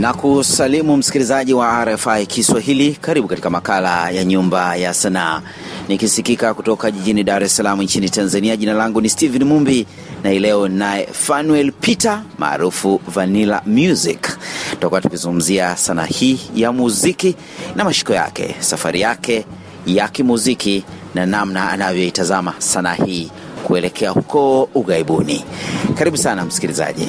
na kusalimu msikilizaji wa RFI Kiswahili. Karibu katika makala ya Nyumba ya Sanaa, nikisikika kutoka jijini Dar es Salaam nchini Tanzania. Jina langu ni Steven Mumbi na ileo leo naye Fanuel Peter maarufu Vanilla Music. Tutakuwa tukizungumzia sanaa hii ya muziki na mashiko yake, safari yake ya kimuziki na namna anavyoitazama sanaa hii kuelekea huko ughaibuni. Karibu sana msikilizaji.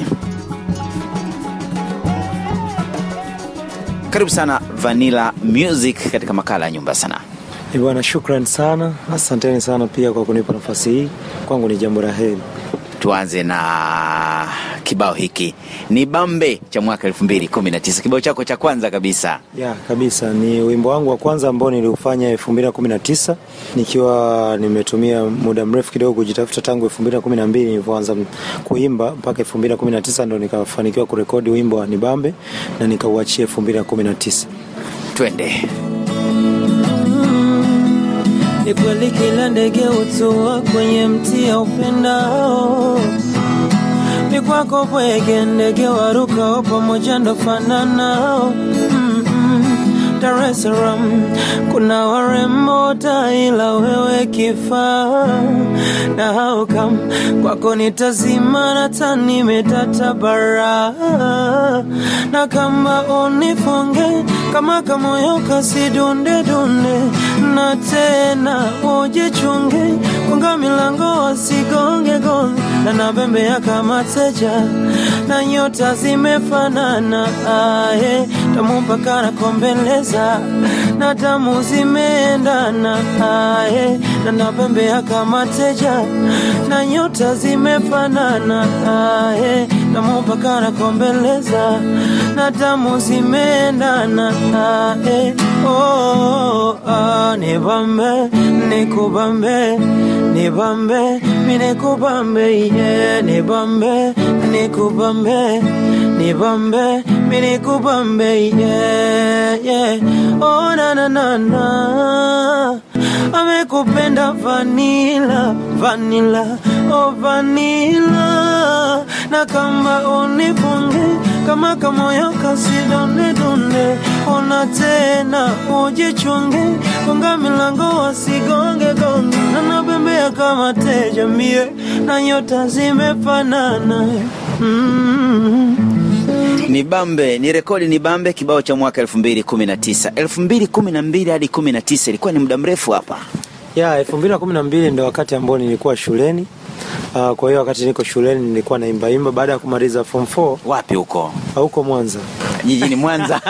Karibu sana Vanilla Music katika makala ya nyumba sana. Bwana, shukran sana, asanteni sana pia kwa kunipa nafasi hii. Kwangu ni jambo la heri. Tuanze na kibao hiki ni Bambe cha mwaka elfu mbili kumi na tisa, kibao chako cha kwanza kabisa. Ya kabisa, ni wimbo wangu wa kwanza ambao niliufanya elfu mbili na kumi na tisa nikiwa nimetumia muda mrefu kidogo kujitafuta tangu elfu mbili na kumi na mbili nilivyoanza kuimba mpaka elfu mbili na kumi na tisa ndo nikafanikiwa kurekodi wimbo wa ni Bambe na nikauachia elfu mbili na kumi na tisa. Twende. Ni kweli kila ndege hutua kwenye mti ya upendao, ni kwako pweke ndege warukao pamoja ndo fananao. Dar es Salaam. Kuna warembo ila wewe kifaa na haukam kwako nitazima na tani metata na kamba unifunge kama kamoyo kasidunde dunde na tena ujichunge kunga milango wasigonge gonge. Na nabembea kama teja. Na nyota zimefanana aye tamu mpaka nakombeleza na damu zimeendana aye na napembea kama teja na nyota zimefanana aye tamu mpaka nakombeleza na damu zimeendana aye oh, ah, nibambe nikubambe nibambe minikubambe yeah, nibambe nikubambe nibambe minikubambe yeah, yeah. oh, na, na, na, na. Amekupenda vanila vanila oh, vanila na kamba unifunge kama kamoyo kasidonde donde ona tena ujichunge. Konga milango wasigonge gonge. Na nabembea kama teja mie. Na nyota zimefanana. Mm. Ni Bambe ni rekodi ni Bambe, kibao cha mwaka elfu mbili kumi na tisa. Elfu mbili kumi na mbili hadi kumi na tisa ilikuwa ni muda mrefu hapa. Ya elfu mbili na kumi na mbili ndo wakati ambao nilikuwa shuleni. Uh, kwa hiyo wakati niko shuleni nilikuwa naimbaimba baada ya kumaliza form 4 wapi huko? Huko Mwanza. Jijini Mwanza.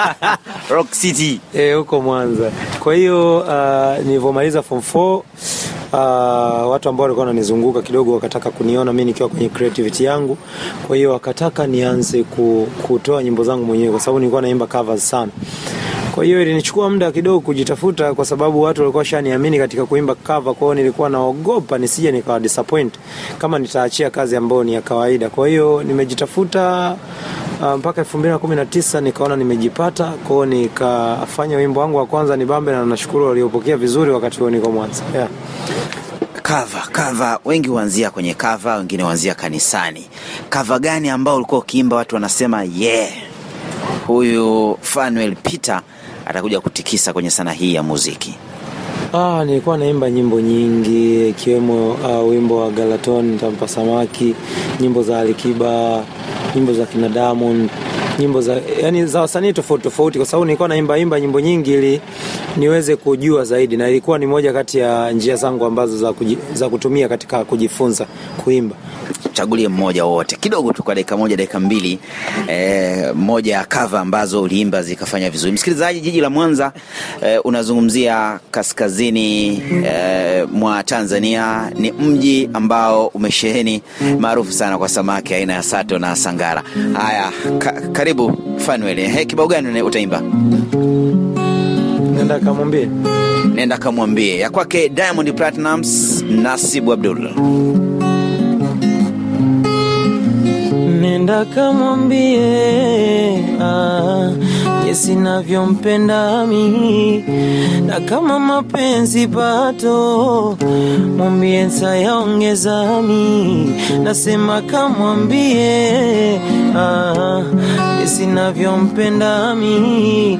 Rock City. Eh, huko Mwanza. Kwa hiyo uh, nilivyomaliza form 4 Uh, watu ambao walikuwa wananizunguka kidogo wakataka kuniona mimi nikiwa kwenye creativity yangu, kwa hiyo wakataka nianze ku, kutoa nyimbo zangu mwenyewe kwa sababu nilikuwa naimba covers sana. Kwa hiyo ilinichukua muda kidogo kujitafuta, kwa sababu watu walikuwa shaniamini katika kuimba cover. Kwa hiyo nilikuwa naogopa nisije nikawa disappoint kama nitaachia kazi ambayo ni ya kawaida. Kwa hiyo nimejitafuta uh, mpaka elfu mbili na kumi na tisa nikaona nimejipata. Kwa hiyo nikafanya wimbo wangu wa kwanza ni Bambe, na nashukuru waliopokea vizuri wakati huo niko Mwanza yeah. Kava kava, wengi huanzia kwenye kava, wengine huanzia kanisani. Kava gani ambao ulikuwa ukiimba watu wanasema yeah, huyu Fanuel Peter atakuja kutikisa kwenye sanaa hii ya muziki? Ah, nilikuwa naimba nyimbo nyingi ikiwemo uh, wimbo wa Galaton Tampa samaki, nyimbo za Alikiba, nyimbo za kina Diamond, nyimbo za yani za wasanii tofauti tofauti, kwa sababu nilikuwa naimba imba nyimbo nyingi ili niweze kujua zaidi, na ilikuwa ni moja kati ya njia zangu ambazo za, kuji, za kutumia katika kujifunza kuimba. Chagulie mmoja wote kidogo tu kwa dakika moja dakika mbili, eh, moja ya kava ambazo uliimba zikafanya vizuri. Msikilizaji, jiji la Mwanza eh, unazungumzia kaskazini eh, mwa Tanzania, ni mji ambao umesheheni maarufu sana kwa samaki aina ya sato na sangara. Haya, ka, karibu Fanuel, eh, kibao gani utaimba? Nenda kamwambie Nenda kamwambie ya kwake Diamond Platnumz, Nasibu Abdul. Nenda kamwambie ah, jinsi navyompenda mi, na kama mapenzi bado mwambie ntayaongeza nasema kamwambie ah, navyompenda mi,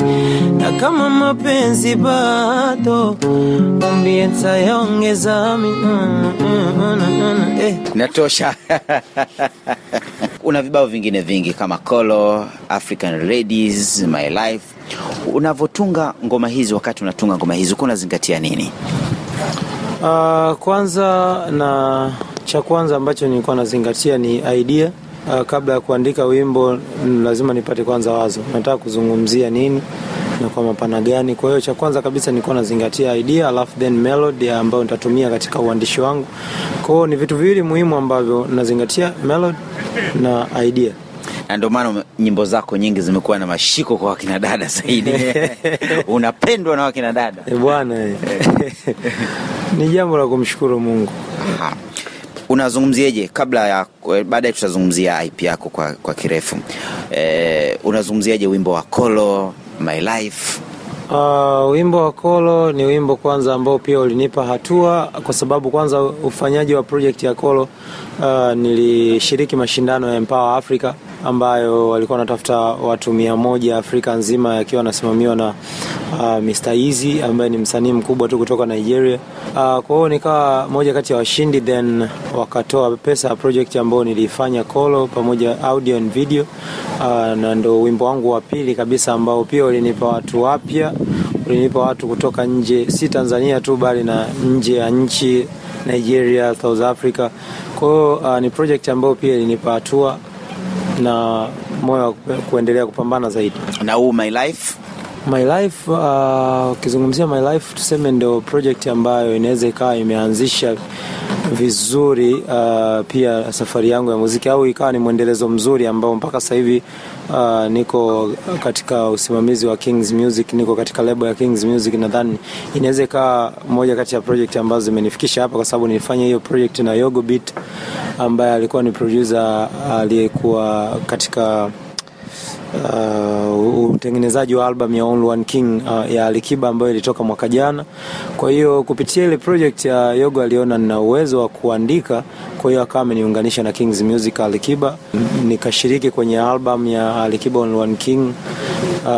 na kama mapenzi bado mwambie ntayaongeza mi mm, mm, mm, mm, eh. Natosha. Una vibao vingine vingi kama Kolo, African Ladies, My Life. Unavyotunga ngoma hizi, wakati unatunga ngoma hizi uko unazingatia nini? Uh, kwanza na cha kwanza ambacho nilikuwa nazingatia ni idea. Uh, kabla ya kuandika wimbo mm, lazima nipate kwanza wazo, nataka kuzungumzia nini na kwa mapana gani. Kwa hiyo cha kwanza kabisa nilikuwa nazingatia idea, alafu then melody ambayo nitatumia katika uandishi wangu. Kwa hiyo ni vitu viwili muhimu ambavyo nazingatia, melody na idea. na ndio maana nyimbo zako nyingi zimekuwa na mashiko kwa wakina dada zaidi. Unapendwa na wakina dada. Eh, bwana eh. ni jambo la kumshukuru Mungu. Aha. Unazungumziaje kabla ya baadaye tutazungumzia IP yako kwa, kwa kirefu e, unazungumziaje wimbo wa Kolo My Life? Uh, wimbo wa Kolo ni wimbo kwanza ambao pia ulinipa hatua, kwa sababu kwanza ufanyaji wa project ya Kolo uh, nilishiriki mashindano ya Empower Africa ambayo walikuwa wanatafuta watu mia moja Afrika nzima yakiwa anasimamiwa na uh, Mr. Easy ambaye ni msanii mkubwa tu kutoka Nigeria. Uh, kwa hiyo nikawa moja kati ya washindi, then wakatoa pesa ya project ambayo nilifanya Kolo pamoja audio and video uh, na ndo wimbo wangu wa pili kabisa ambao pia ulinipa watu wapya, ulinipa watu kutoka nje, si Tanzania tu bali na nje ya nchi Nigeria, South Africa. Kwa hiyo uh, ni project ambayo pia ilinipa hatua na moyo wa kuendelea kupambana zaidi. Na huu My Life My Life uh, My Life tuseme ndio project ambayo inaweza ikawa imeanzisha vizuri uh, pia safari yangu ya muziki au ikawa ni mwendelezo mzuri ambao mpaka sasa hivi uh, niko katika usimamizi wa Kings Music, niko katika lebo ya Kings Music. Nadhani inaweza ikawa moja kati ya project ambazo zimenifikisha hapa, kwa sababu nilifanya hiyo project na Yogo Beat ambaye alikuwa ni producer aliyekuwa katika uh, utengenezaji wa album ya Only One King uh, ya Alikiba ambayo ilitoka mwaka jana. Kwa hiyo kupitia ile project ya Yogo aliona nina uwezo wa kuandika, kwa hiyo akawa ameniunganisha na Kings Music Alikiba, nikashiriki kwenye album ya Alikiba Only One King uh,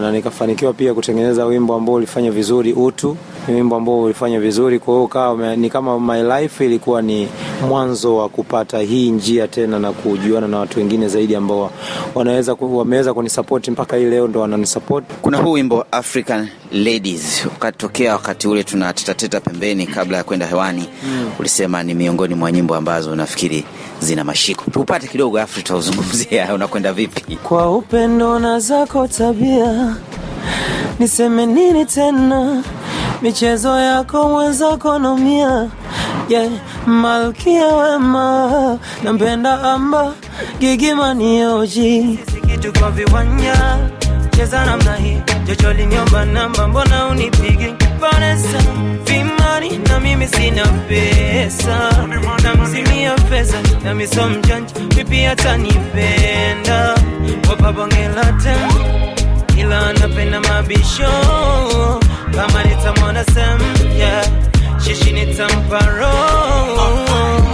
na nikafanikiwa pia kutengeneza wimbo ambao ulifanya vizuri utu ni wimbo ambao ulifanya vizuri, kwa hiyo kawa ni kama my life ilikuwa ni mwanzo wa kupata hii njia tena na kujuana na watu wengine zaidi ambao wanaweza wameweza kunisupport mpaka hii leo ndo wananisupport. kuna huu wimbo African Ladies ukatokea wakati ule tunatetateta pembeni kabla ya kwenda hewani mm. Ulisema ni miongoni mwa nyimbo ambazo nafikiri zina mashiko. Tupate kidogo afu tutauzungumzia unakwenda vipi. kwa upendo na zako tabia, niseme nini tena? Michezo yako mwenzako nomia, yeah, malkia wema, nampenda amba gigimanioji kitu kwa viwanja. Cheza namna hii. Niomba namba mbona unipigi? Vanessa vimani na mimi sina pesa. Namzimia pesa na miso mjanja. Pipi hatanipenda wapabongela tem ila anapenda mabisho kama nitamwona sem yeah. shishi nitamparo My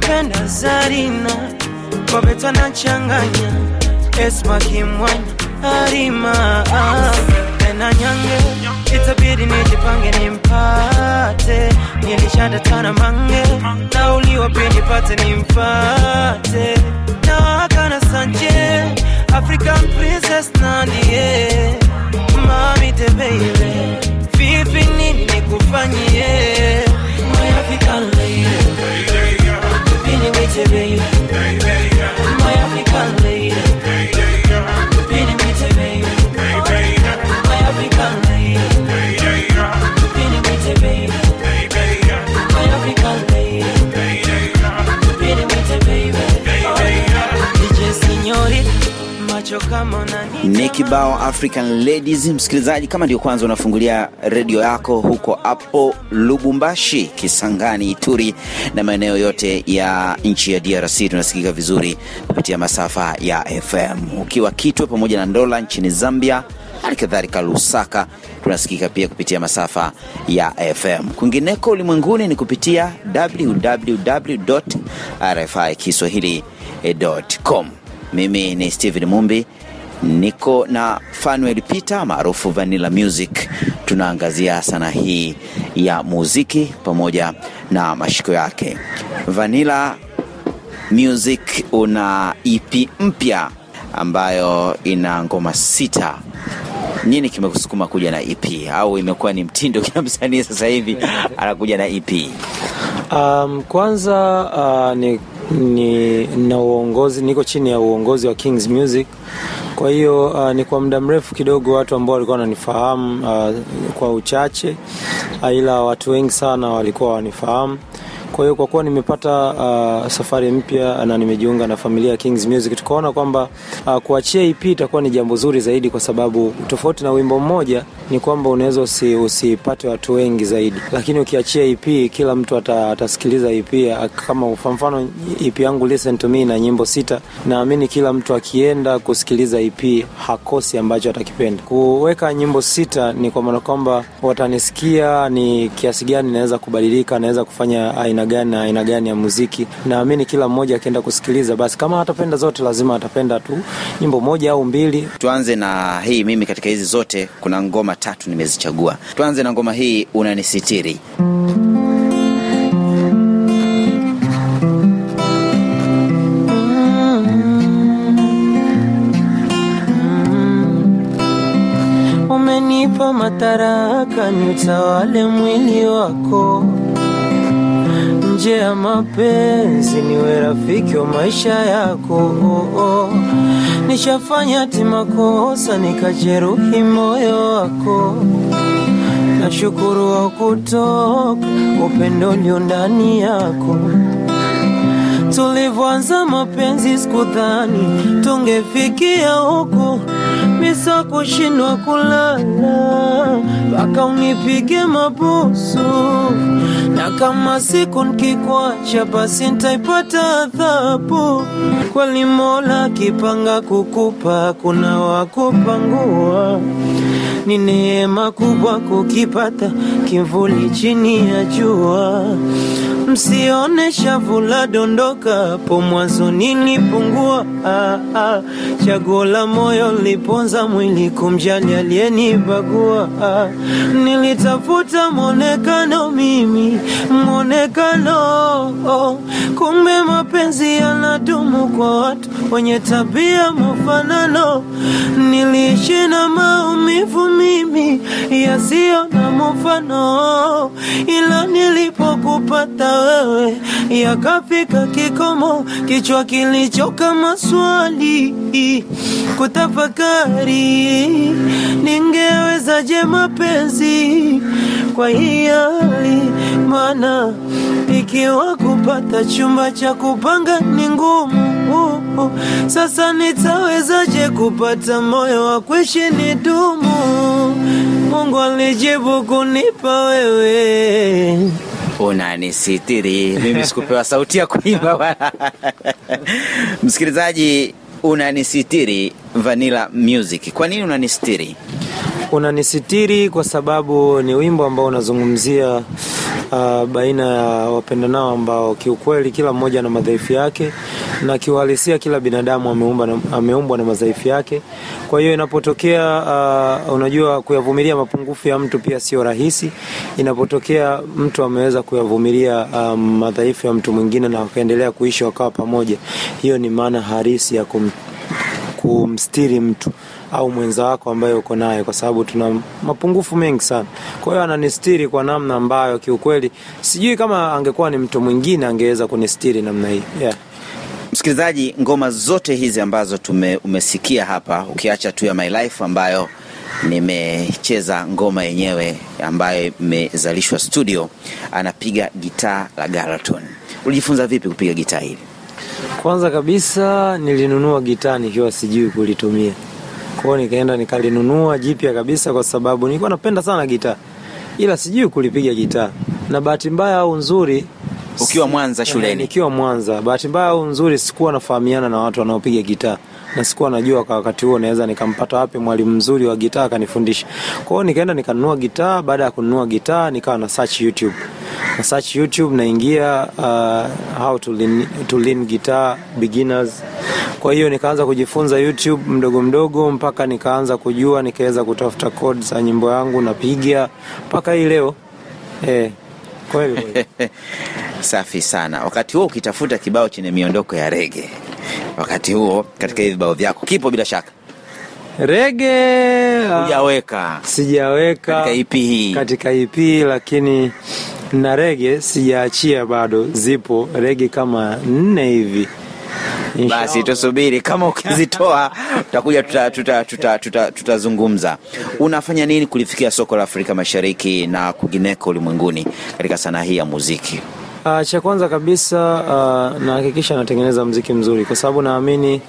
nampenda Zarina, Bobeta nachanganya, Esma Kimwanya, Arima, tena Nyange, itabidi nijipange nimpate, nilishadatana mange, nauliwa pia nipate nimpate, na wakana Sanje, African princess nani, mami te baby nini nikufanyie? My African to be ni kibao African Ladies. Msikilizaji, kama ndio kwanza unafungulia redio yako huko hapo Lubumbashi, Kisangani, Ituri na maeneo yote ya nchi ya DRC, tunasikika vizuri kupitia masafa ya FM. Ukiwa Kitwe pamoja na Ndola nchini Zambia, hali kadhalika Lusaka, tunasikika pia kupitia masafa ya FM. Kwingineko ulimwenguni ni kupitia www.rfikiswahili.com. Mimi ni Steven Mumbi, niko na Fanuel Peter maarufu Vanilla Music. Tunaangazia sanaa hii ya muziki pamoja na mashiko yake. Vanilla Music una EP mpya ambayo ina ngoma sita. Nini kimekusukuma kuja na EP au imekuwa ni mtindo kila msanii sasa hivi anakuja na EP? Um, kwanza uh, ni, ni na uongozi niko chini ya uongozi wa Kings Music. Kwa hiyo uh, ni kwa muda mrefu kidogo watu ambao walikuwa wananifahamu uh, kwa uchache uh, ila watu wengi sana walikuwa wanifahamu. Kwa hiyo kwa kuwa nimepata uh, safari mpya na nimejiunga na familia ya Kings Music, tukaona kwamba uh, kuachia EP itakuwa ni jambo zuri zaidi, kwa sababu tofauti na wimbo mmoja ni kwamba unaweza usi, usipate watu wengi zaidi, lakini ukiachia EP kila mtu ata, atasikiliza EP. Kama kwa mfano EP yangu Listen to Me na nyimbo sita, naamini kila mtu akienda kusikiliza EP hakosi ambacho atakipenda. Kuweka nyimbo sita ni kwa maana kwamba watanisikia ni kiasi gani naweza kubadilika, naweza kufanya aina gani na aina gani ya muziki. Naamini kila mmoja akienda kusikiliza, basi kama atapenda zote, lazima atapenda tu nyimbo moja au mbili. Tuanze na hii. Mimi katika hizi zote kuna ngoma tatu nimezichagua. Tuanze na ngoma hii, unanisitiri. umenipa mataraka, ni utawale mwili wako nje ya mapenzi niwe rafiki wa maisha yako. Oh, oh. nishafanya ti makosa nikajeruhi moyo wako. Nashukuru wa kutoka upendo ulio ndani yako. Tulivyoanza mapenzi sikudhani tungefikia huku misa kushindwa kulala. Mpaka unipige mabusu. Na kama siku nkikwacha basi ntaipata adhabu. Kweli mola kipanga kukupa kuna wakupangua ni neema kubwa kukipata kimvuli chini ya jua. Msione shavu la dondoka po mwanzo nilipungua ah, ah. chaguo la moyo liponza mwili kumjali aliyenibagua. Nilitafuta mwonekano mimi mwonekano. Kumbe mapenzi yanadumu kwa watu wenye tabia mfanano. Niliishi na maumivu mimi yasiyo na mfano. Ila nilipokupata wewe yakafika kikomo. Kichwa kilichoka maswali kutafakari ningewezaje mapenzi kwa hiali maana ikiwa kupata chumba cha kupanga ni ngumu. Sasa nitawezaje kupata moyo wa kuishi ni dumu? Mungu alijibu kunipa wewe. Unanisitiri. Mimi sikupewa sauti ya kuimba bwana. msikilizaji unanisitiri vanilla music. Kwa nini unanisitiri unanisitiri kwa sababu ni wimbo ambao unazungumzia uh, baina ya wapendanao ambao kiukweli kila mmoja na madhaifu yake na kiuhalisia kila binadamu ameumbwa na, na madhaifu yake. Kwa hiyo inapotokea uh, unajua kuyavumilia mapungufu ya mtu pia sio rahisi. Inapotokea mtu ameweza kuyavumilia um, madhaifu ya mtu mwingine na wakaendelea kuishi wakawa pamoja hiyo ni maana harisi ya kum, kumstiri mtu au mwenza wako ambaye uko naye, kwa sababu tuna mapungufu mengi sana. Kwa hiyo ananistiri kwa namna ambayo kiukweli sijui kama angekuwa ni mtu mwingine angeweza kunistiri namna hii yeah. Msikilizaji, ngoma zote hizi ambazo tume, umesikia hapa, ukiacha tu ya My Life ambayo nimecheza ngoma yenyewe ambayo imezalishwa studio, anapiga gitaa la Garaton. Ulijifunza vipi kupiga gitaa hili? Kwanza kabisa nilinunua gitaa nikiwa sijui kulitumia, kwa hiyo nikaenda nikalinunua jipya kabisa, kwa sababu nilikuwa napenda sana gitaa, ila sijui kulipiga gitaa, na bahati mbaya au nzuri Ukiwa Mwanza Eh, shuleni? nikiwa Mwanza, bahati mbaya au nzuri, sikuwa nafahamiana na watu wanaopiga gitaa na sikuwa najua kwa wakati huo naweza nikampata wapi mwalimu mzuri wa gitaa akanifundisha. Kwa hiyo nikaenda nikanunua gitaa. Baada ya kununua gitaa, nikawa na search YouTube, na search YouTube naingia uh, how to learn, to learn guitar beginners. Kwa hiyo nikaanza kujifunza YouTube mdogo mdogo mpaka nikaanza kujua, nikaweza kutafuta chords za nyimbo yangu napiga mpaka hii leo eh, kweli kweli. Safi sana. Wakati huo ukitafuta kibao chenye miondoko ya rege, wakati huo katika hivi vibao vyako kipo bila shaka, Rege ah, hujaweka sijaweka katika EP hii. katika EP, lakini na rege sijaachia bado, zipo rege kama nne hivi. Basi tusubiri, kama ukizitoa tutakuja tutazungumza tuta, tuta, tuta, tuta Unafanya nini kulifikia soko la Afrika Mashariki na kwingineko ulimwenguni katika sanaa hii ya muziki? Uh, cha kwanza kabisa uh, nahakikisha natengeneza mziki mzuri, kwa sababu naamini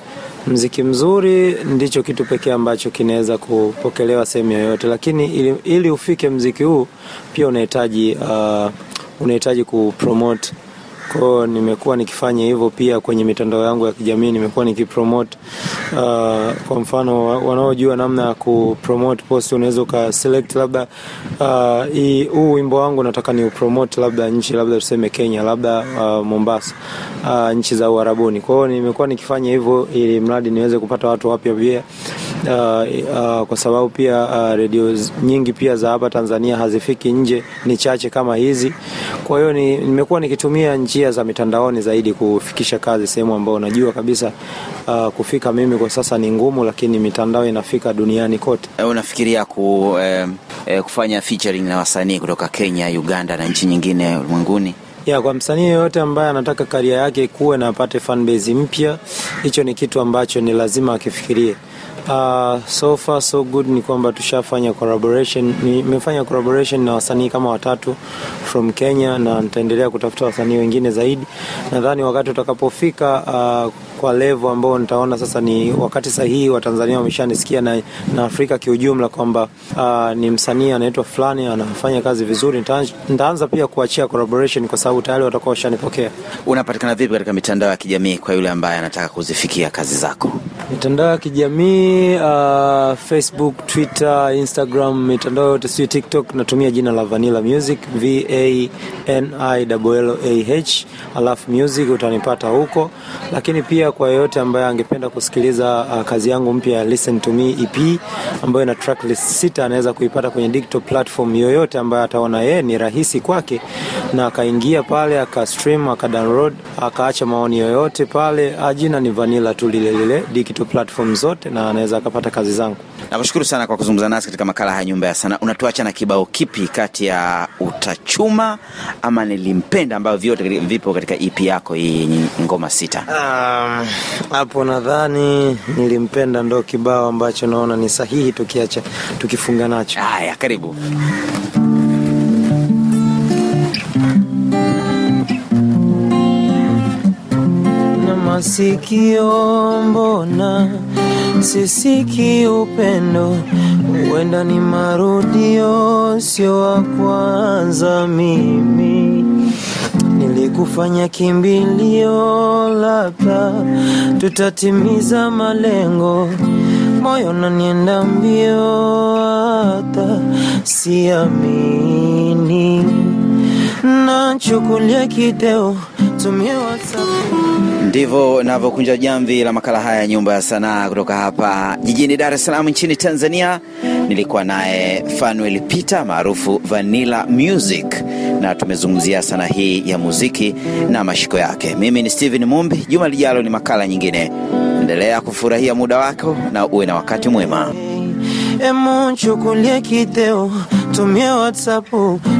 mziki mzuri ndicho kitu pekee ambacho kinaweza kupokelewa sehemu yoyote, lakini ili, ili ufike mziki huu pia unahitaji uh, unahitaji kupromote kwa hiyo nimekuwa nikifanya hivyo pia kwenye mitandao yangu ya kijamii, nimekuwa nikipromote uh, kwa mfano wanaojua namna ya kupromote post, unaweza ukaselect labda uh, huu wimbo wangu nataka ni upromote labda nchi labda tuseme Kenya, labda uh, Mombasa, uh, nchi za Uarabuni. Kwao nimekuwa nikifanya hivyo ili mradi niweze kupata watu wapya pia uh, uh, kwa sababu pia uh, redio nyingi pia za hapa Tanzania hazifiki nje, ni chache kama hizi. Kwa hiyo ni, nimekuwa nikitumia njia za mitandaoni zaidi kufikisha kazi sehemu ambayo najua kabisa uh, kufika mimi kwa sasa ni ngumu, lakini mitandao inafika duniani kote. Eh, Unafikiria ku, eh, eh, kufanya featuring na wasanii kutoka Kenya, Uganda na nchi nyingine ulimwenguni? ya kwa msanii yeyote ambaye anataka karia yake ikuwe na apate fanbase mpya, hicho ni kitu ambacho ni lazima akifikirie. Uh, so far so good ni kwamba tushafanya collaboration, nimefanya collaboration na wasanii kama watatu from Kenya na nitaendelea kutafuta wasanii wengine zaidi. Nadhani wakati utakapofika uh, kwa level ambao nitaona sasa ni wakati sahihi wa Tanzania wameshanisikia na, na Afrika kiujumla kwamba uh, ni msanii anaitwa fulani anafanya kazi vizuri, nitaanza pia kuachia collaboration kwa sababu tayari watakuwa washanipokea. Unapatikana vipi katika mitandao ya kijamii kwa yule ambaye anataka kuzifikia kazi zako? Mitandao ya kijamii uh, Facebook, Twitter, Instagram, mitandao yote sio TikTok, natumia jina la Vanilla Music V A N I L A H, alafu music utanipata huko, lakini pia kwa yeyote ambaye angependa kusikiliza uh, kazi yangu mpya ya Listen to Me EP ambayo ina tracklist sita, anaweza kuipata kwenye digital platform yoyote ambayo ataona yeye ni rahisi kwake, na akaingia pale aka aka akaacha maoni yoyote pale. ajina ni Vanilla tu lile lile digital platform zote, na anaweza akapata kazi zangu. Nakushukuru sana kwa kuzungumza nasi katika makala haya Nyumba ya Sanaa. Unatuacha na kibao kipi kati ya Utachuma ama Nilimpenda, ambayo vyote vipo katika EP yako hii yenye ngoma sita? Um, hapo nadhani nilimpenda ndo kibao ambacho naona ni sahihi tukiacha tukifunga nacho. Haya, karibu. Masikio mbona? Sisiki upendo huenda ni marudio sio wa kwanza mimi. Nilikufanya kimbilio labda tutatimiza malengo. Moyo nanienda mbio hata siamini. Nachukulia whatsapp Ndivyo navyokunja jamvi la makala haya ya Nyumba ya Sanaa kutoka hapa jijini Dar es Salaam nchini Tanzania. Nilikuwa naye Fanuel Peter maarufu Vanilla Music, na tumezungumzia sanaa hii ya muziki na mashiko yake. Mimi ni Steven Mumbi. Juma lijalo ni makala nyingine. Endelea kufurahia muda wako na uwe na wakati mwema. Emu chukulie tumie WhatsApp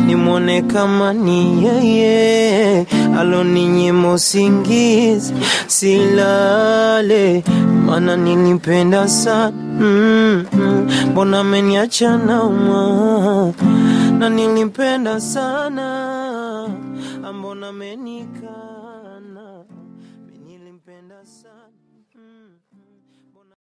nimwone kama ni yeye. Aloninyima usingizi silale, mana nilipenda sana. Mm, mm. Mbona ameniacha naumwa na nilipenda sana, mbona amenikana